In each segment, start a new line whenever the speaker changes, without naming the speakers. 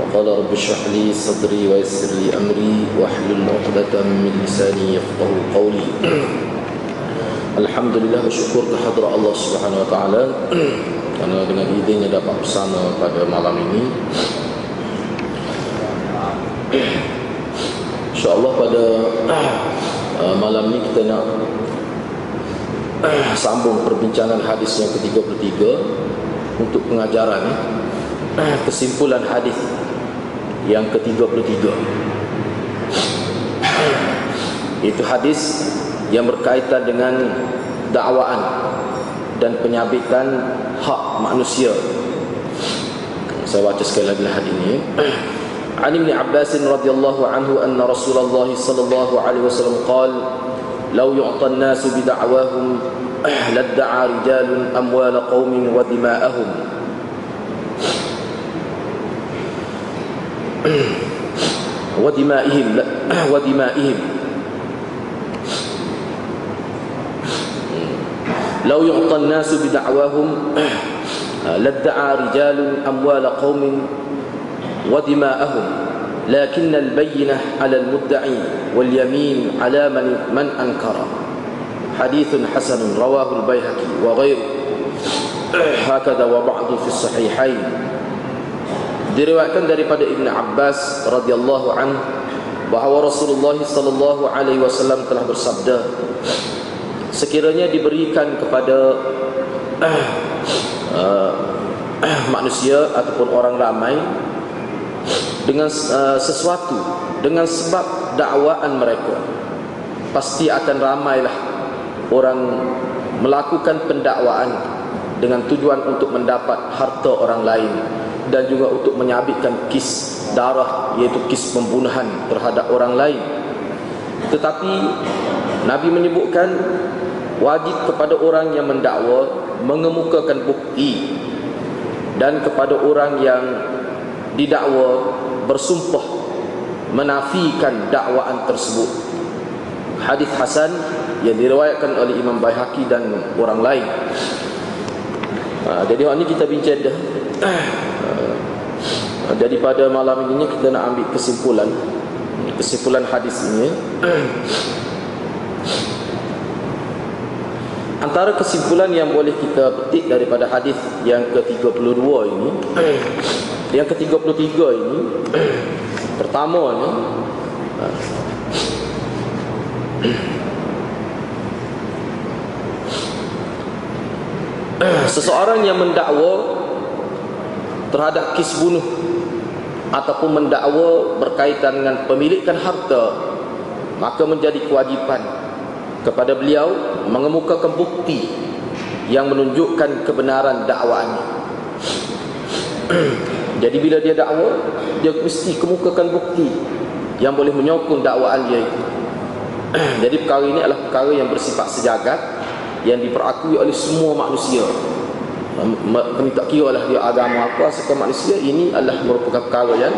وقال رب اشرح لي صدري ويسر لي أمري واحلل عقدة من لساني يفقه قولي Alhamdulillah bersyukur kehadrat Allah Subhanahu Wa Taala kerana dengan idenya dapat bersama pada malam ini. InsyaAllah pada uh, malam ini kita nak uh, sambung perbincangan hadis yang ke-33 untuk pengajaran uh, kesimpulan hadis yang ke-33. Itu hadis yang berkaitan dengan dakwaan dan penyabitan hak manusia. Saya baca sekali lagi hadis ini. عن ابن عباس رضي الله عنه أن رسول الله صلى الله عليه وسلم قال لو يعطى الناس بدعواهم لادعى رجال أموال قوم ودماءهم ودمائهم ودمائهم. لو يعطى الناس بدعواهم لادعى رجال أموال قوم ودماءهم. لكن البينة على المدعي واليمين على من, من أنكر. حديث حسن رواه البيهقي وغيره. هكذا وبعض في الصحيحين. Diriwayatkan daripada Ibn Abbas radhiyallahu an bahawa Rasulullah sallallahu alaihi wasallam telah bersabda sekiranya diberikan kepada uh, uh, manusia ataupun orang ramai dengan uh, sesuatu dengan sebab dakwaan mereka pasti akan ramailah orang melakukan pendakwaan dengan tujuan untuk mendapat harta orang lain dan juga untuk menyabitkan kis darah iaitu kis pembunuhan terhadap orang lain. Tetapi Nabi menyebutkan wajib kepada orang yang mendakwa mengemukakan bukti dan kepada orang yang didakwa bersumpah menafikan dakwaan tersebut. Hadis hasan yang diriwayatkan oleh Imam Baihaqi dan orang lain. Ha, jadi hari ini kita bincang dah daripada malam ini kita nak ambil kesimpulan. Kesimpulan hadis ini. Antara kesimpulan yang boleh kita petik daripada hadis yang ke-32 ini. Yang ke-33 ini. Pertamanya seseorang yang mendakwa terhadap kes bunuh ataupun mendakwa berkaitan dengan pemilikan harta maka menjadi kewajipan kepada beliau mengemukakan bukti yang menunjukkan kebenaran dakwaannya. Jadi bila dia dakwa dia mesti kemukakan bukti yang boleh menyokong dakwaan dia itu. Jadi perkara ini adalah perkara yang bersifat sejagat yang diperakui oleh semua manusia kami tak kira lah dia agama apa asalkan manusia ini adalah merupakan perkara yang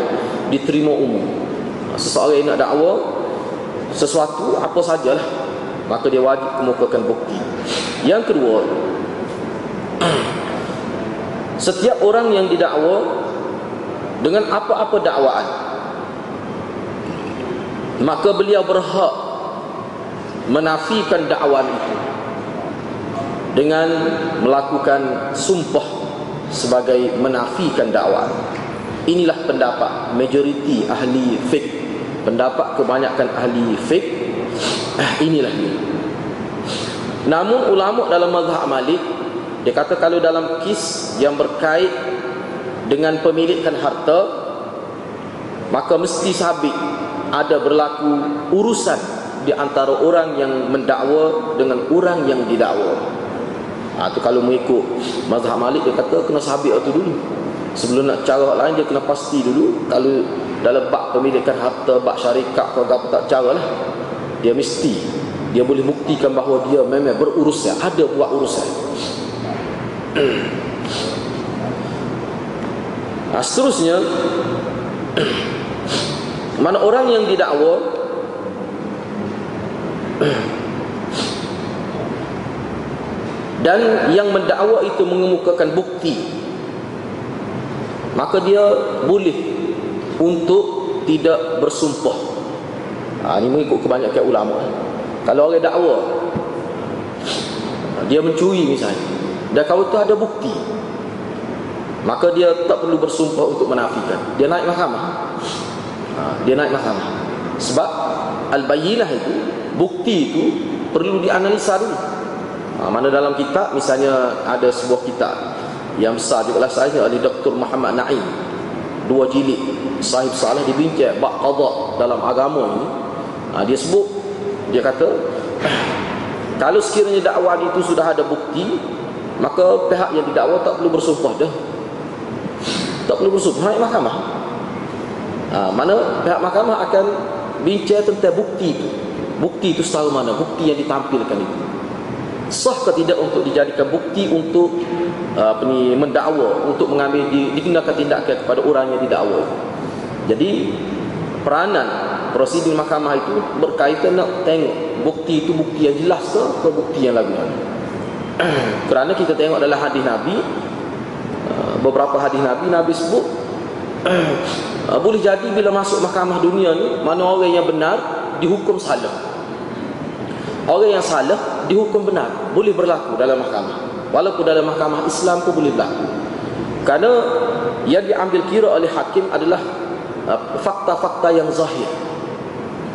diterima umum. Seseorang yang nak dakwa sesuatu apa sajalah maka dia wajib kemukakan bukti. Yang kedua setiap orang yang didakwa dengan apa-apa dakwaan maka beliau berhak menafikan dakwaan itu dengan melakukan sumpah sebagai menafikan dakwaan. Inilah pendapat majoriti ahli fiqh. Pendapat kebanyakan ahli fiqh eh, inilah dia. Namun ulama dalam mazhab Malik dia kata kalau dalam kis yang berkait dengan pemilikan harta maka mesti sabit ada berlaku urusan di antara orang yang mendakwa dengan orang yang didakwa. Ha, tu kalau mengikut mazhab Malik dia kata kena sabit itu dulu. Sebelum nak cara lain dia kena pasti dulu kalau dalam bab pemilikan harta, bab syarikat kau apa tak cara lah. Dia mesti dia boleh buktikan bahawa dia memang berurusan, ada buat urusan. Nah, seterusnya mana orang yang didakwa dan yang mendakwa itu mengemukakan bukti. Maka dia boleh untuk tidak bersumpah. Ha, ini mengikut kebanyakan ulama. Kalau orang dakwa dia mencuri misalnya dan kalau itu ada bukti maka dia tak perlu bersumpah untuk menafikan. Dia naik mahkamah. Ha, dia naik mahkamah. Sebab al-bayyinah itu bukti itu perlu dianalisa dulu ha, mana dalam kitab misalnya ada sebuah kitab yang besar juga lah saya oleh Dr. Muhammad Naim. Dua jilid sahib salah dibincang bab qada dalam agama ini ha, dia sebut dia kata kalau sekiranya dakwah itu sudah ada bukti maka pihak yang didakwa tak perlu bersumpah dah. Tak perlu bersumpah naik mahkamah. Ha, mana pihak mahkamah akan bincang tentang bukti itu bukti itu setahu mana? Bukti yang ditampilkan itu sah ke tidak untuk dijadikan bukti untuk uh, apa ni mendakwa untuk mengambil di, digunakan tindakan kepada orang yang didakwa? Jadi peranan prosedur mahkamah itu berkaitan nak tengok bukti itu bukti yang jelas ke ke bukti yang lagu? Kerana kita tengok dalam hadis Nabi uh, beberapa hadis Nabi Nabi sebut uh, boleh jadi bila masuk mahkamah dunia ni mana orang yang benar dihukum salah. Orang yang salah dihukum benar Boleh berlaku dalam mahkamah. Walaupun dalam mahkamah Islam pun boleh berlaku. Kerana yang diambil kira oleh hakim adalah uh, Fakta-fakta yang zahir.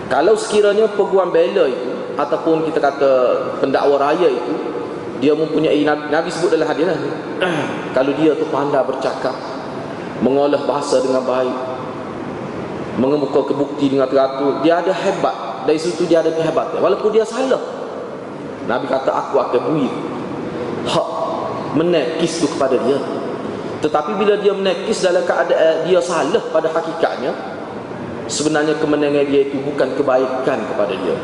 Kalau sekiranya peguam bela itu Ataupun kita kata pendakwa raya itu Dia mempunyai Nabi, Nabi sebut dalam hadiah Kalau dia tu pandai bercakap Mengolah bahasa dengan baik Mengemuka kebukti dengan teratur Dia ada hebat. Dari situ dia ada kehebatan walaupun dia salah Nabi kata aku akan bui hak menekis tu kepada dia tetapi bila dia menekis dalam keadaan dia salah pada hakikatnya sebenarnya kemenangan dia itu bukan kebaikan kepada dia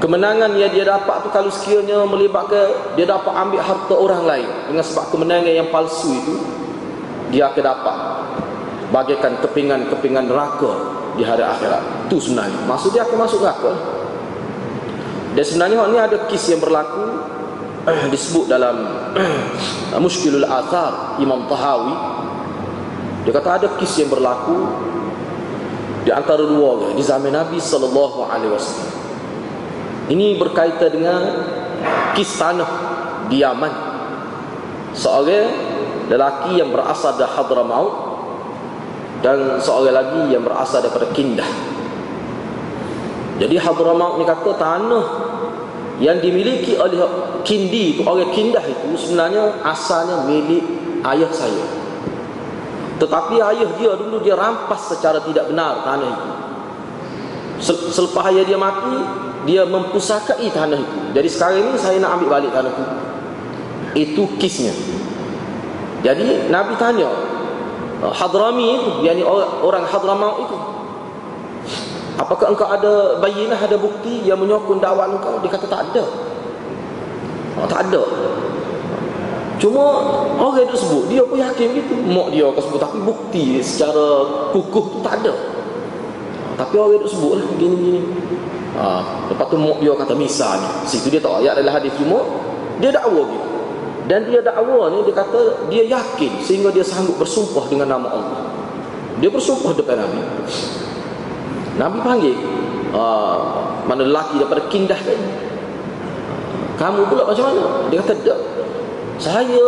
kemenangan yang dia dapat tu kalau sekiranya melibatkan dia dapat ambil harta orang lain dengan sebab kemenangan yang palsu itu dia akan dapat bagaikan kepingan-kepingan neraka di hari akhirat. Itu sebenarnya. Maksud dia akan masuk neraka. Dan sebenarnya ini ada kis yang berlaku eh, disebut dalam eh, Mushkilul Athar Imam Tahawi. Dia kata ada kis yang berlaku di antara dua di zaman Nabi sallallahu alaihi wasallam. Ini berkaitan dengan kis tanah di Yaman. Seorang lelaki yang berasal dari Hadramaut dan seorang lagi yang berasal daripada Kindah. Jadi Hadramaut ni kata tanah yang dimiliki oleh Kindi itu orang Kindah itu sebenarnya asalnya milik ayah saya. Tetapi ayah dia dulu dia rampas secara tidak benar tanah itu. Selepas ayah dia mati, dia mempusakai tanah itu. Jadi sekarang ini saya nak ambil balik tanah itu. Itu kisnya. Jadi Nabi tanya, Hadrami itu yakni orang Hadramaut itu apakah engkau ada bayinah ada bukti yang menyokong dakwah engkau? Dia kata tak ada. Oh, tak ada. Cuma orang itu sebut dia pun yakin gitu. Mak dia akan sebut tapi bukti secara kukuh tu tak ada. Tapi orang itu sebut lah gini gini. Ha, lepas tu mak dia kata misalnya situ dia tahu ayat adalah hadis cuma dia dakwa gitu. Dan dia dakwa ni dia kata dia yakin sehingga dia sanggup bersumpah dengan nama Allah. Dia bersumpah depan Nabi. Nabi panggil uh, mana lelaki daripada kindah tadi. Kamu pula macam mana? Dia kata tak. Saya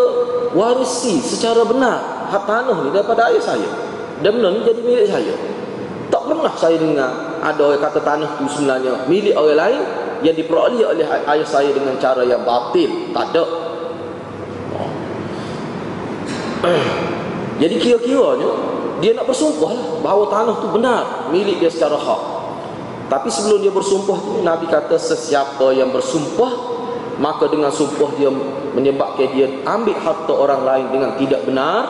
warisi secara benar hak tanah ni daripada ayah saya. Dan benar ni jadi milik saya. Tak pernah saya dengar ada orang kata tanah tu sebenarnya milik orang lain yang diperoleh oleh ayah saya dengan cara yang batil. Tak ada. Jadi kira-kiranya dia nak bersumpah lah bahawa tanah tu benar milik dia secara hak. Tapi sebelum dia bersumpah tu Nabi kata sesiapa yang bersumpah maka dengan sumpah dia menyebabkan dia ambil harta orang lain dengan tidak benar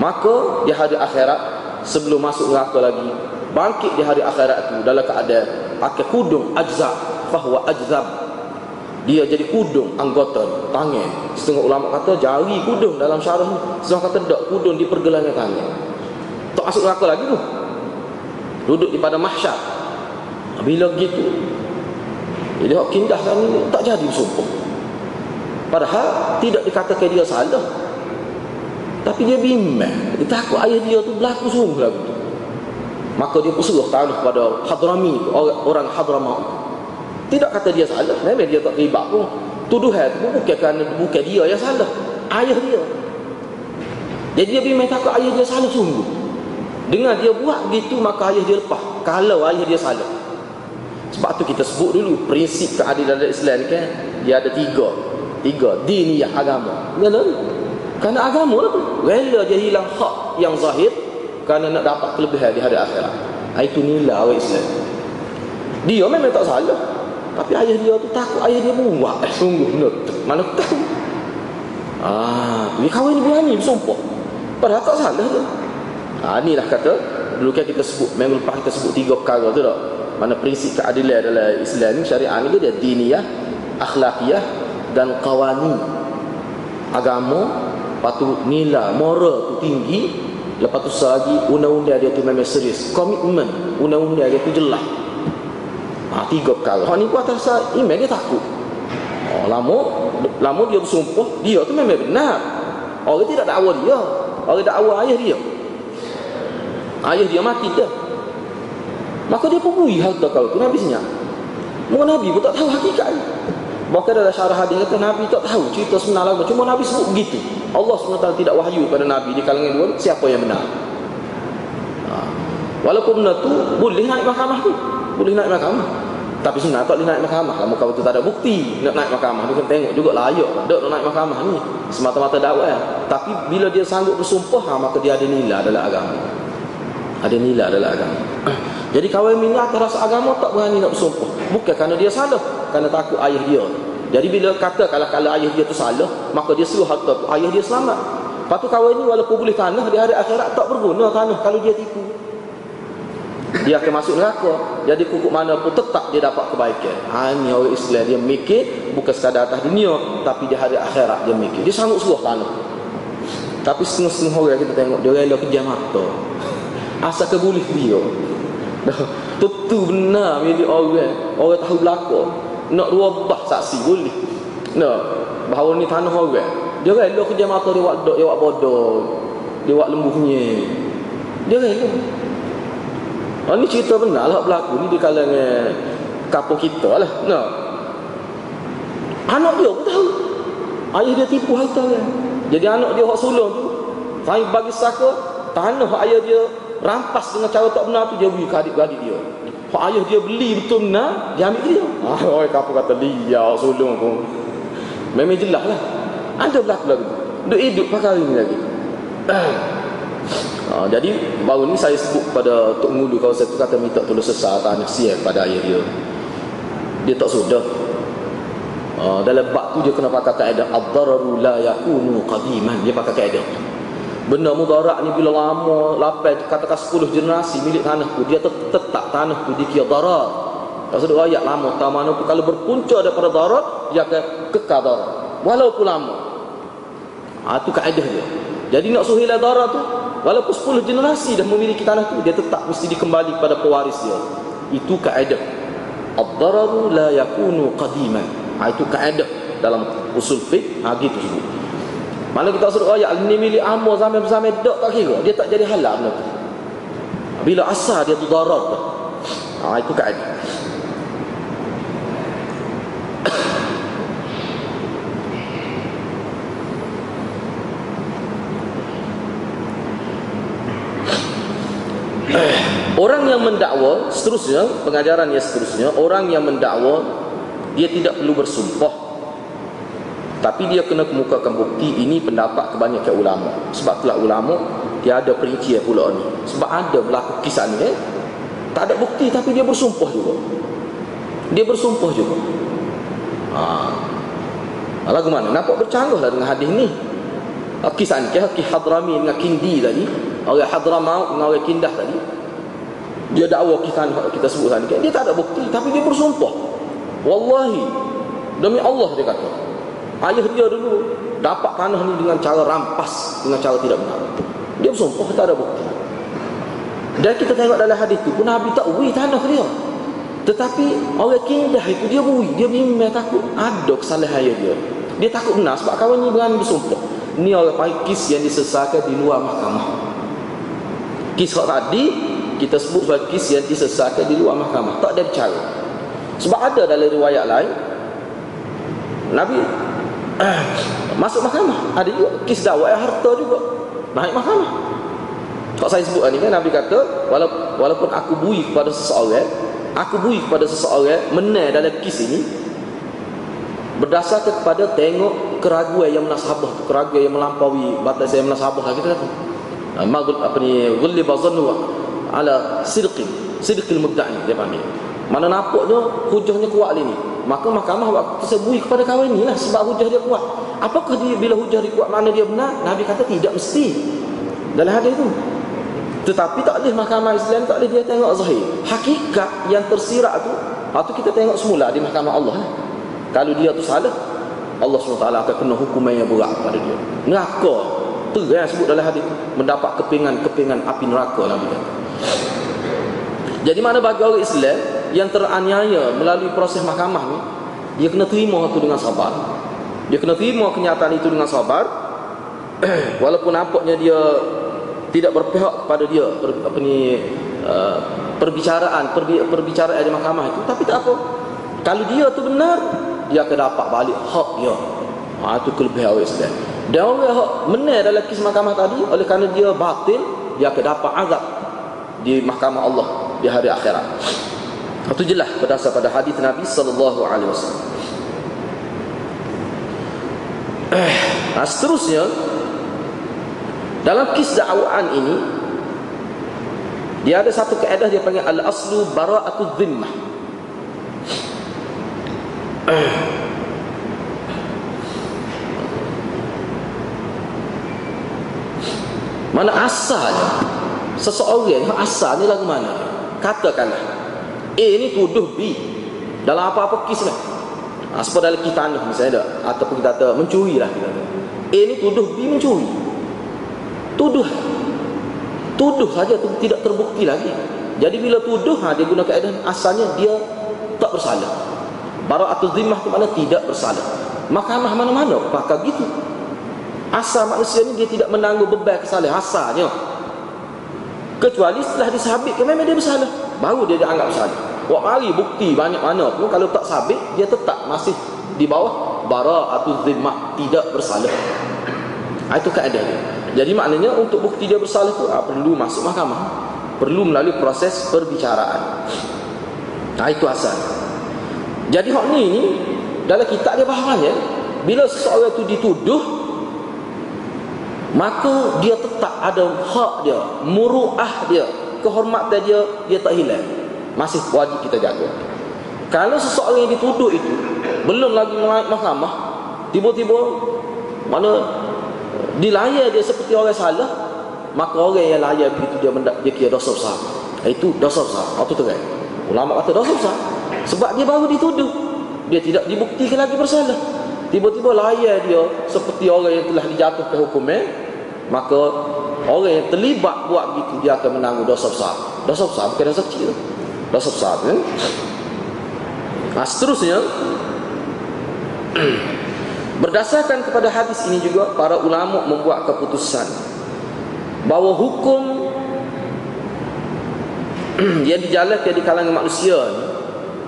maka di hari akhirat sebelum masuk neraka lagi bangkit di hari akhirat itu dalam keadaan pakai kudung ajza fahuwa ajzab dia jadi kudung anggota tangan. Setengah ulama kata jari kudung dalam syarah setengah kata tak kudung di pergelangan tangan. Tak masuk neraka lagi tu. Duduk di pada mahsyar. Bila gitu jadi hak kindah kan tak jadi bersumpah. Padahal tidak dikatakan dia salah. Tapi dia bimbang. Dia takut ayah dia tu berlaku sungguh lagu tu. Maka dia pesuruh taruh pada hadrami orang, hadramaut tidak kata dia salah. Memang dia tak terlibat pun. Tuduhan tu bukan kerana bukan dia yang salah. Ayah dia. Jadi dia bimbang takut ayah dia salah sungguh. Dengan dia buat begitu maka ayah dia lepas. Kalau ayah dia salah. Sebab tu kita sebut dulu prinsip keadilan dalam Islam kan dia ada tiga. Tiga diniyah agama. Ya kerana agama lah tu. Rela dia hilang hak yang zahir kerana nak dapat kelebihan di hari akhirat. Ha, itu nilai orang Islam. Dia memang tak salah. Tapi ayah dia tu takut ayah dia buat. Eh, sungguh benar. Mana tahu. Ah, dia kahwin berani bersumpah. Padahal tak salah tu. Ah, inilah kata dulu kan kita sebut minggu lepas kita sebut tiga perkara tu tak. Mana prinsip keadilan dalam Islam ni syariat ni dia diniyah, akhlakiyah dan qawani. Agama Lepas nilai moral tu tinggi Lepas tu lagi undang-undang dia tu memang serius Komitmen undang-undang dia tu jelas ha, Tiga perkara Hak ni atas iman dia takut oh, Lama Lama dia bersumpah Dia tu memang benar Orang tidak dakwa dia Orang dakwa ayah dia Ayah dia mati dah Maka dia pun bui harta kau tu Nabi senyap Mungkin Nabi pun tak tahu hakikat Bahkan dalam syarah hadis kata Nabi tak tahu cerita sebenar. Cuma Nabi sebut begitu. Allah SWT tidak wahyu pada Nabi di kalangan dua siapa yang benar. Ha. Walaupun benar tu boleh naik mahkamah tu. Boleh naik mahkamah. Tapi sebenarnya tak boleh naik mahkamah. Lama kau tu tak ada bukti nak naik mahkamah. Dia kan tengok juga layak. Tak nak naik mahkamah ni. Semata-mata dakwah. Tapi bila dia sanggup bersumpah, ha, maka dia ada nilai dalam agama. Ada nilai dalam agama. Jadi kawan atas rasa agama tak berani nak bersumpah. Bukan kerana dia salah kerana takut ayah dia jadi bila kata kalau kalau ayah dia tu salah maka dia suruh harta ayah dia selamat lepas tu kawan ni walaupun boleh tanah di hari akhirat tak berguna tanah kalau dia tipu dia akan masuk neraka. Jadi kukuk mana pun tetap dia dapat kebaikan. Ha, ni orang Islam dia mikir bukan sekadar atas dunia tapi di hari akhirat dia mikir. Dia sanggup suruh tanah. Tapi setengah-setengah orang kita tengok dia rela kejam mata asal keboleh dia. Tentu benar milik orang. Orang tahu belakang. Nak dua bah saksi boleh. Nak bahawa ni tanah orang. Dia rela kerja mata dia buat dia buat bodoh. Dia buat lembuhnya. Dia rela Oh, ni cerita benar lah berlaku ni di kalangan kapur kita lah nak anak dia pun tahu ayah dia tipu harta kan jadi anak dia buat sulung tu saya bagi saka tanah ayah dia rampas dengan cara tak benar tu dia beri ke adik-adik dia Pak ayah dia beli betul benar, dia ambil dia. Ah, oi kapu kata dia sulung pun. Memang jelas lah. Ada berlaku lagu tu. Duk hidup pakai ini lagi. Ah, jadi baru ni saya sebut pada Tok Ngulu kalau saya tu kata minta tolong sesat tanah siap pada ayah dia. Dia tak sudah. Ah, dalam bab tu dia kena pakai kaedah ad-dararu la yakunu qadiman. Dia pakai kaedah. Benda mudarat ni bila lama lapai katakan 10 generasi milik tanah tu dia tetap tanah tu dikira darat. Maksud ayat lama tu kalau berpunca daripada darat dia akan kekal darat. Walaupun lama. Ha, itu kaedah dia. Jadi nak suhilah darat tu walaupun 10 generasi dah memiliki tanah tu dia tetap mesti dikembali kepada pewaris dia. Itu kaedah. Ad-dararu la yakunu qadiman. Ha, itu kaedah dalam usul fiqh. Ha, gitu sebut. Mana kita suruh ayat ni milik amur dok tak kira. Dia tak jadi halal benda tu. Bila asal dia tu darat. Ha, itu keadaan. Orang yang mendakwa seterusnya pengajaran yang seterusnya orang yang mendakwa dia tidak perlu bersumpah tapi dia kena kemukakan bukti ini pendapat kebanyakan ulama. Sebab itulah ulama dia ada perincian pula ni. Sebab ada berlaku kisah ni eh. Tak ada bukti tapi dia bersumpah juga. Dia bersumpah juga. Ha. Lagu mana? Nampak bercanggah lah dengan hadis ni. Kisah ni, kisah Hadrami dengan Kindi tadi. orang Hadramaut dengan orang Kindah tadi dia dakwa kita kita sebut tadi. Dia tak ada bukti tapi dia bersumpah. Wallahi demi Allah dia kata. Ayah dia dulu dapat tanah ni dengan cara rampas dengan cara tidak benar. Dia bersumpah tak ada bukti. Dan kita tengok dalam hadis tu pun Nabi tak wui tanah dia. Tetapi orang Kindah itu dia bui dia bimbang takut ada kesalahan dia. Dia takut benar sebab kawan ni berani bersumpah. Ni orang panggil kis yang disesakan di luar mahkamah. Kis tadi kita sebut sebagai kis yang disesatkan di luar mahkamah. Tak ada bicara. Sebab ada dalam riwayat lain Nabi eh, masuk mahkamah. Ada juga kis dakwah harta juga. Naik mahkamah. Kalau saya sebut ni kan Nabi kata walaupun aku bui kepada seseorang, aku bui kepada seseorang menang dalam kis ini berdasarkan kepada tengok keraguan yang menasabah keraguan yang melampaui batas yang menasabah lah kita kata apa ni ghuliba zannu ala sidqi sidqil mudda'i dia panggil. Mana nampaknya hujahnya kuat ni. Maka mahkamah waktu tersebut kepada kawan ni lah sebab hujah dia kuat. Apakah dia bila hujah dia kuat mana dia benar? Nabi kata tidak mesti. Dalam hadis itu tetapi tak boleh mahkamah Islam tak boleh dia tengok zahir. Hakikat yang tersirat tu itu kita tengok semula di mahkamah Allah lah. kalau dia tu salah Allah SWT akan kena hukuman yang berat pada dia. Neraka. Tu yang sebut dalam hadis mendapat kepingan-kepingan api neraka Nabi kata. Jadi mana bagi orang Islam yang teraniaya melalui proses mahkamah ni dia kena terima itu dengan sabar. Dia kena terima kenyataan itu dengan sabar walaupun nampaknya dia tidak berpihak kepada dia per, apa ni uh, perbicaraan perbi, perbicaraan di mahkamah itu tapi tak apa. Kalau dia tu benar dia akan dapat balik hak dia. Ha, itu kelebihan orang Islam. Dan orang yang menang dalam kes mahkamah tadi oleh kerana dia batil dia akan dapat azab di mahkamah Allah di hari akhirat. Itu jelas berdasar pada hadis Nabi sallallahu alaihi wasallam. Nah, seterusnya dalam kes dakwaan ini dia ada satu kaedah dia panggil al-aslu bara'atu dhimmah. Mana asalnya Seseorang asal ni lagu mana? Katakanlah A ni tuduh B. Dalam apa-apa kisah lah ha, Sebab dalam kita ni misalnya ada Ataupun kita kata mencuri lah kita. A ni tuduh B mencuri. Tuduh. Tuduh saja tu tidak terbukti lagi. Jadi bila tuduh ha, Dia guna keadaan asalnya dia Tak bersalah. Barak atau zimah tu mana tidak bersalah. Mahkamah mana-mana pakai gitu. Asal manusia ni dia tidak menanggung beban kesalahan. Asalnya. Kecuali setelah disabitkan memang dia bersalah. Baru dia dianggap bersalah. Wak mari bukti banyak mana pun kalau tak sabit dia tetap masih di bawah bara'atul zimmah tidak bersalah. Ha, itu kaedah dia. Jadi maknanya untuk bukti dia bersalah tu ha, perlu masuk mahkamah. Perlu melalui proses perbicaraan. Nah itu asal. Jadi hak ni ni dalam kitab dia bahagiannya bila seseorang tu dituduh maka dia tetap ada hak dia muruah dia kehormatan dia dia tak hilang. Masih wajib kita jaga. Kalau seseorang yang dituduh itu belum lagi naik mahkamah tiba-tiba mana dilayar dia seperti orang salah maka orang yang layar begitu dia mendak dia kira dosa besar. Itu dosa besar. Itu terang. Ulama kata dosa besar. Sebab dia baru dituduh. Dia tidak dibuktikan lagi bersalah. Tiba-tiba layar dia seperti orang yang telah dijatuhkan hukumnya maka orang yang terlibat buat begitu dia akan menanggung dosa besar. Dosa besar bukan dosa kecil. Dosa besar kan nah, seterusnya berdasarkan kepada hadis ini juga para ulama membuat keputusan bahawa hukum yang dijalankan di kalangan manusia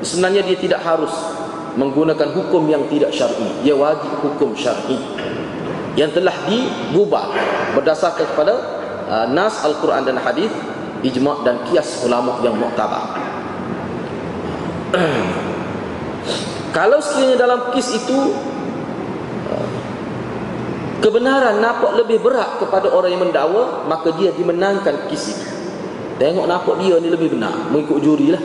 sebenarnya dia tidak harus menggunakan hukum yang tidak syar'i. Dia wajib hukum syar'i yang telah digubah berdasarkan kepada uh, nas al-Quran dan hadis ijma' dan kias ulama yang muktabar kalau sekiranya dalam kis itu uh, kebenaran nampak lebih berat kepada orang yang mendakwa maka dia dimenangkan kis itu. Tengok nampak dia ni lebih benar. Mengikut juri lah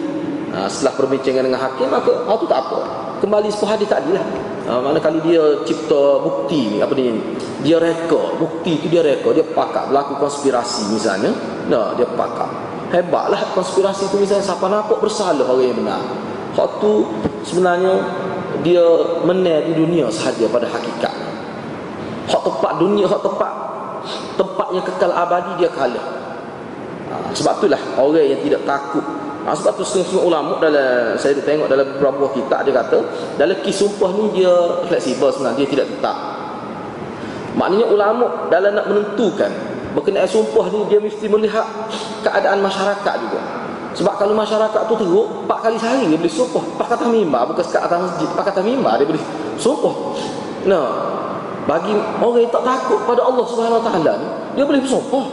uh, setelah perbincangan dengan hakim maka oh, tu tak apa. Kembali sepuh hadis tadi lah uh, mana kali dia cipta bukti apa ni dia reka bukti tu dia reka dia pakak berlaku konspirasi misalnya nah dia pakak. Hebatlah konspirasi tu misalnya siapa nampak bersalah orang yang benar. Hak tu sebenarnya dia menang di dunia sahaja pada hakikat. Hak tepat dunia hak tepat tempat yang kekal abadi dia kalah. Ha, sebab itulah orang yang tidak takut ha, sebab tu setengah-setengah ulama dalam saya tengok dalam beberapa kitab dia kata dalam kisah sumpah ni dia fleksibel sebenarnya dia tidak tetap Maknanya ulama dalam nak menentukan berkenaan sumpah ni dia mesti melihat keadaan masyarakat juga. Sebab kalau masyarakat tu teruk, empat kali sehari dia boleh sumpah. Pak kata mimbar, bukan sekat atas masjid. Pak kata mimbar, dia boleh sumpah. Nah, bagi orang yang tak takut pada Allah Subhanahu Wa Taala ni, dia boleh bersumpah.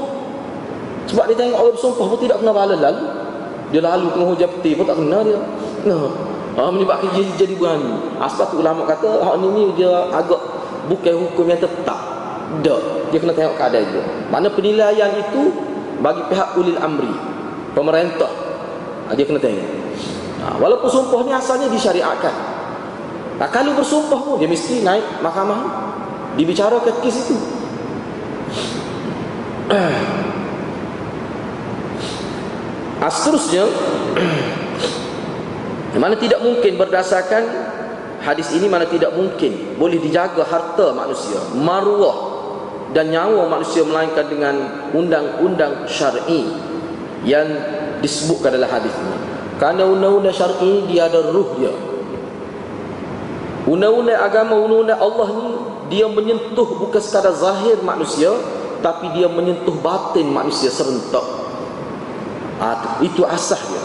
Sebab dia tengok orang bersumpah pun tidak pernah bala lalu. Dia lalu tengah hujan peti pun tak kena dia. Nah, ha, menyebabkan dia jadi berani. Ha, sebab tu ulama kata, hak ni, ni dia agak bukan hukum yang tetap tak. Dia kena tengok keadaan dia. Mana penilaian itu bagi pihak ulil amri. Pemerintah. Ha, dia kena tengok. Ha, walaupun sumpah ni asalnya disyariatkan. Nah, kalau bersumpah pun dia mesti naik mahkamah. Dibicarakan kes itu. Ha, seterusnya mana tidak mungkin berdasarkan hadis ini mana tidak mungkin boleh dijaga harta manusia maruah dan nyawa manusia melainkan dengan undang-undang syar'i yang disebutkan dalam hadis ini. Karena undang-undang syar'i dia ada ruh dia. Undang-undang agama, undang-undang Allah ni dia menyentuh bukan sekadar zahir manusia tapi dia menyentuh batin manusia serentak. Ha, itu asas dia.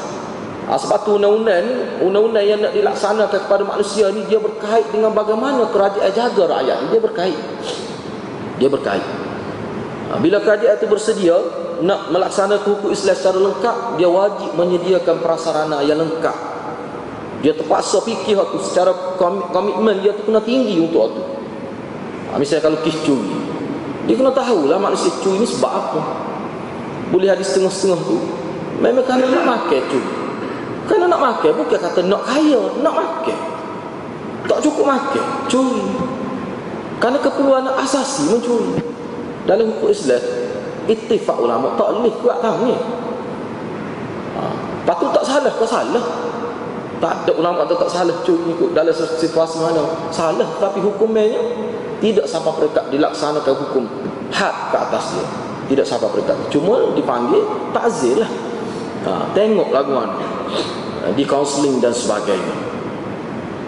Ha, sebab tu undang-undang undang-undang yang nak dilaksanakan kepada manusia ni dia berkait dengan bagaimana kerajaan jaga rakyat. Dia berkait. Dia berkait. Ha, bila kerajaan itu bersedia nak melaksanakan hukum Islam secara lengkap dia wajib menyediakan prasarana yang lengkap. Dia terpaksa fikir waktu secara komitmen dia tu kena tinggi untuk waktu ha, misalnya kalau kis curi dia kena tahulah manusia curi ni sebab apa. Boleh ada setengah-setengah tu memang kerana nak makan curi kerana nak makan bukan kata nak kaya nak makan. Tak cukup makan curi. Kerana keperluan asasi mencuri dalam hukum Islam ittifaq ulama tak boleh kuat tahu ni. Ha. patut tak salah ke salah. Tak ada ulama kata tak salah curi ikut dalam situasi mana. Salah tapi hukumnya tidak sampai peringkat dilaksanakan hukum had ke atas dia. Tidak sampai peringkat. Cuma dipanggil takzir lah ha. tengok laguan di kaunseling dan sebagainya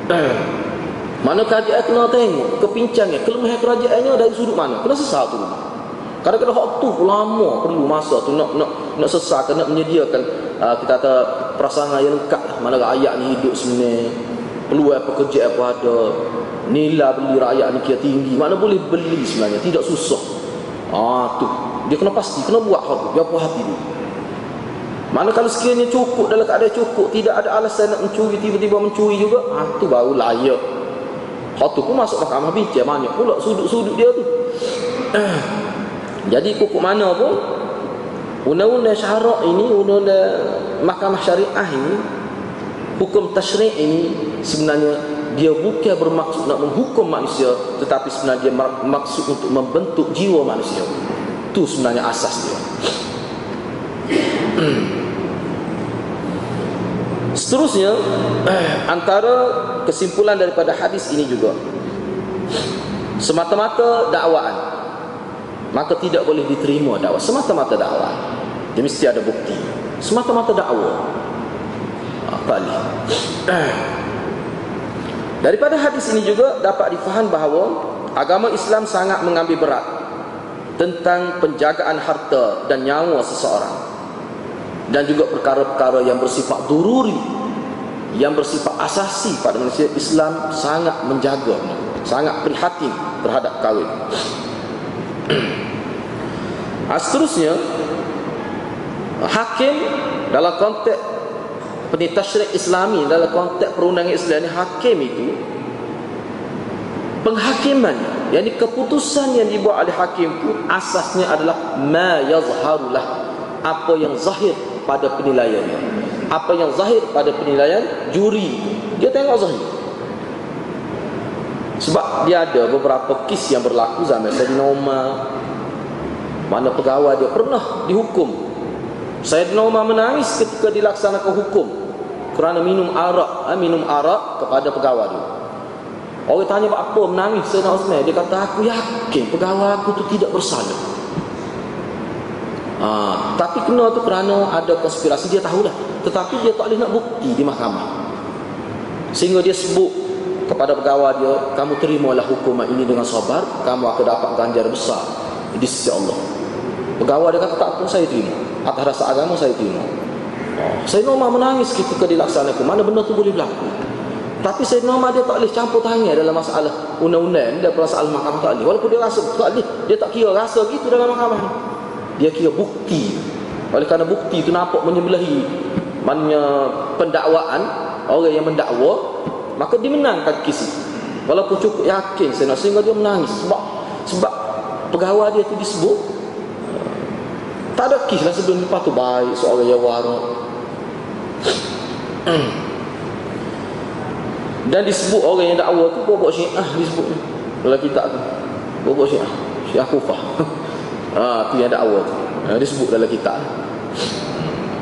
mana kerajaan kena tengok kepincangnya, kelemahan kerajaannya dari sudut mana? Kena sesat tu. Kadang-kadang hak tu lama perlu masa tu nak nak nak sesat nak menyediakan uh, kita kata perasaan yang lengkap lah. Mana rakyat ni hidup sebenarnya peluang pekerjaan apa ada nilai beli rakyat ni kira tinggi mana boleh beli sebenarnya tidak susah ah tu dia kena pasti kena buat hal tu dia puas hati dulu mana kalau sekiranya cukup dalam keadaan cukup tidak ada alasan nak mencuri tiba-tiba mencuri juga ah tu baru layak Hak tu pun masuk mahkamah bincang banyak pula sudut-sudut dia tu. Jadi pokok mana pun undang-undang syarak ini, undang-undang mahkamah syariah ini, hukum tasyrik ini sebenarnya dia bukan bermaksud nak menghukum manusia tetapi sebenarnya dia maksud untuk membentuk jiwa manusia. Itu sebenarnya asas dia. Seterusnya antara kesimpulan daripada hadis ini juga. Semata-mata dakwaan. Maka tidak boleh diterima dakwah. Semata-mata dakwah. Dia mesti ada bukti. Semata-mata dakwah. Kali daripada hadis ini juga dapat difaham bahawa agama Islam sangat mengambil berat tentang penjagaan harta dan nyawa seseorang dan juga perkara-perkara yang bersifat dururi yang bersifat asasi pada manusia Islam sangat menjaga sangat prihatin terhadap kahwin. Ah, seterusnya hakim dalam konteks penitashrik islami dalam konteks perundangan Islam ini hakim itu penghakiman yang keputusan yang dibuat oleh hakim itu asasnya adalah ma yazharulah apa yang zahir pada penilaiannya. Apa yang zahir pada penilaian juri. Dia tengok zahir. Sebab dia ada beberapa kes yang berlaku zaman Sayyidina Umar. Mana pegawai dia pernah dihukum. Sayyidina Umar menangis ketika dilaksanakan hukum. Kerana minum arak eh, Minum arak kepada pegawai dia. Orang tanya apa menangis Sayyidina Umar Dia kata aku yakin pegawai aku tu tidak bersalah ha, Tapi kena tu kerana ada konspirasi Dia tahulah. Tetapi dia tak boleh nak bukti di mahkamah. Sehingga dia sebut kepada pegawai dia kamu terimalah hukuman ini dengan sabar. Kamu akan dapat ganjar besar di sisi Allah. Pegawai dia kata tak pun saya terima. Atas rasa agama saya terima. Oh, saya normal menangis ketika dilaksanakan. Mana benda tu boleh berlaku? Tapi saya normal dia tak boleh campur tangan dalam masalah undang-undang dan masalah mahkamah tak boleh. Walaupun dia rasa tak boleh dia tak kira rasa gitu dalam mahkamah dia kira bukti. Oleh kerana bukti itu nampak menyebelahi maknanya pendakwaan orang yang mendakwa maka dia menangkan kes walaupun cukup yakin saya nak sehingga dia menangis. Sebab sebab pegawai dia tu disebut tak ada kes lah sebelum lepas tu. Baik seorang yang warak dan disebut orang yang dakwa tu bobok syiah disebut dalam kitab tu. Bobok syiah. Syiah kufah ha, tu yang dakwa tu. Ha, disebut dalam kitab.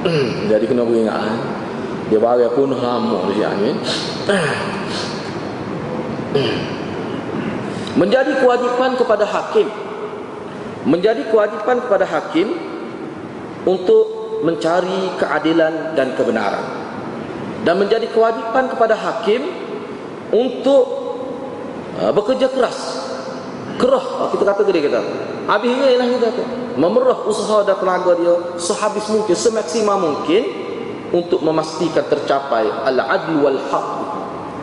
Jadi kena beringat dia bagi pun lama dia ni menjadi kewajipan kepada hakim. Menjadi kewajipan kepada hakim untuk mencari keadilan dan kebenaran. Dan menjadi kewajipan kepada hakim untuk uh, bekerja keras kerah kita kata gede kita habis ini lah kita memerah usaha dan tenaga dia sehabis mungkin semaksimal mungkin untuk memastikan tercapai al-adl wal haq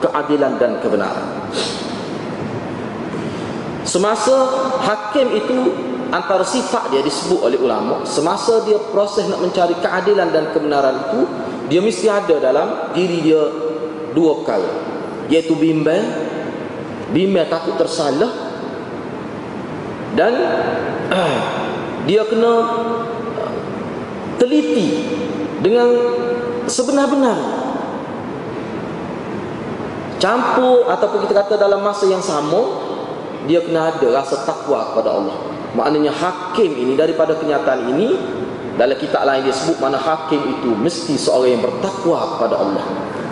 keadilan dan kebenaran. Semasa hakim itu antara sifat dia disebut oleh ulama semasa dia proses nak mencari keadilan dan kebenaran itu dia mesti ada dalam diri dia dua perkara. Iaitu bimbang bimbang takut tersalah dan dia kena teliti dengan sebenar-benar. Campur ataupun kita kata dalam masa yang sama dia kena ada rasa takwa kepada Allah. Maknanya hakim ini daripada kenyataan ini dalam kitab lain dia sebut mana hakim itu mesti seorang yang bertakwa kepada Allah.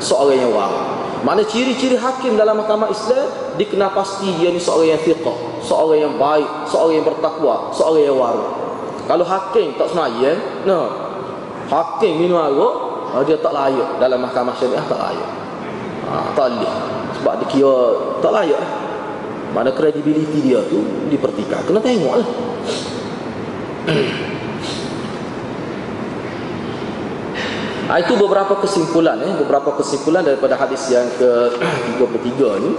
Seorang yang wara mana ciri-ciri hakim dalam mahkamah Islam dikenal pasti dia ni seorang yang fiqh seorang yang baik seorang yang bertakwa seorang yang wara kalau hakim tak semayang nah hakim minum arak uh, dia tak layak dalam mahkamah syariah tak layak. Ha, tak boleh. Sebab dia kira tak layak. Mana kredibiliti dia tu dipertikam kena tengok ha, itu beberapa kesimpulan eh, beberapa kesimpulan daripada hadis yang ke 33 ni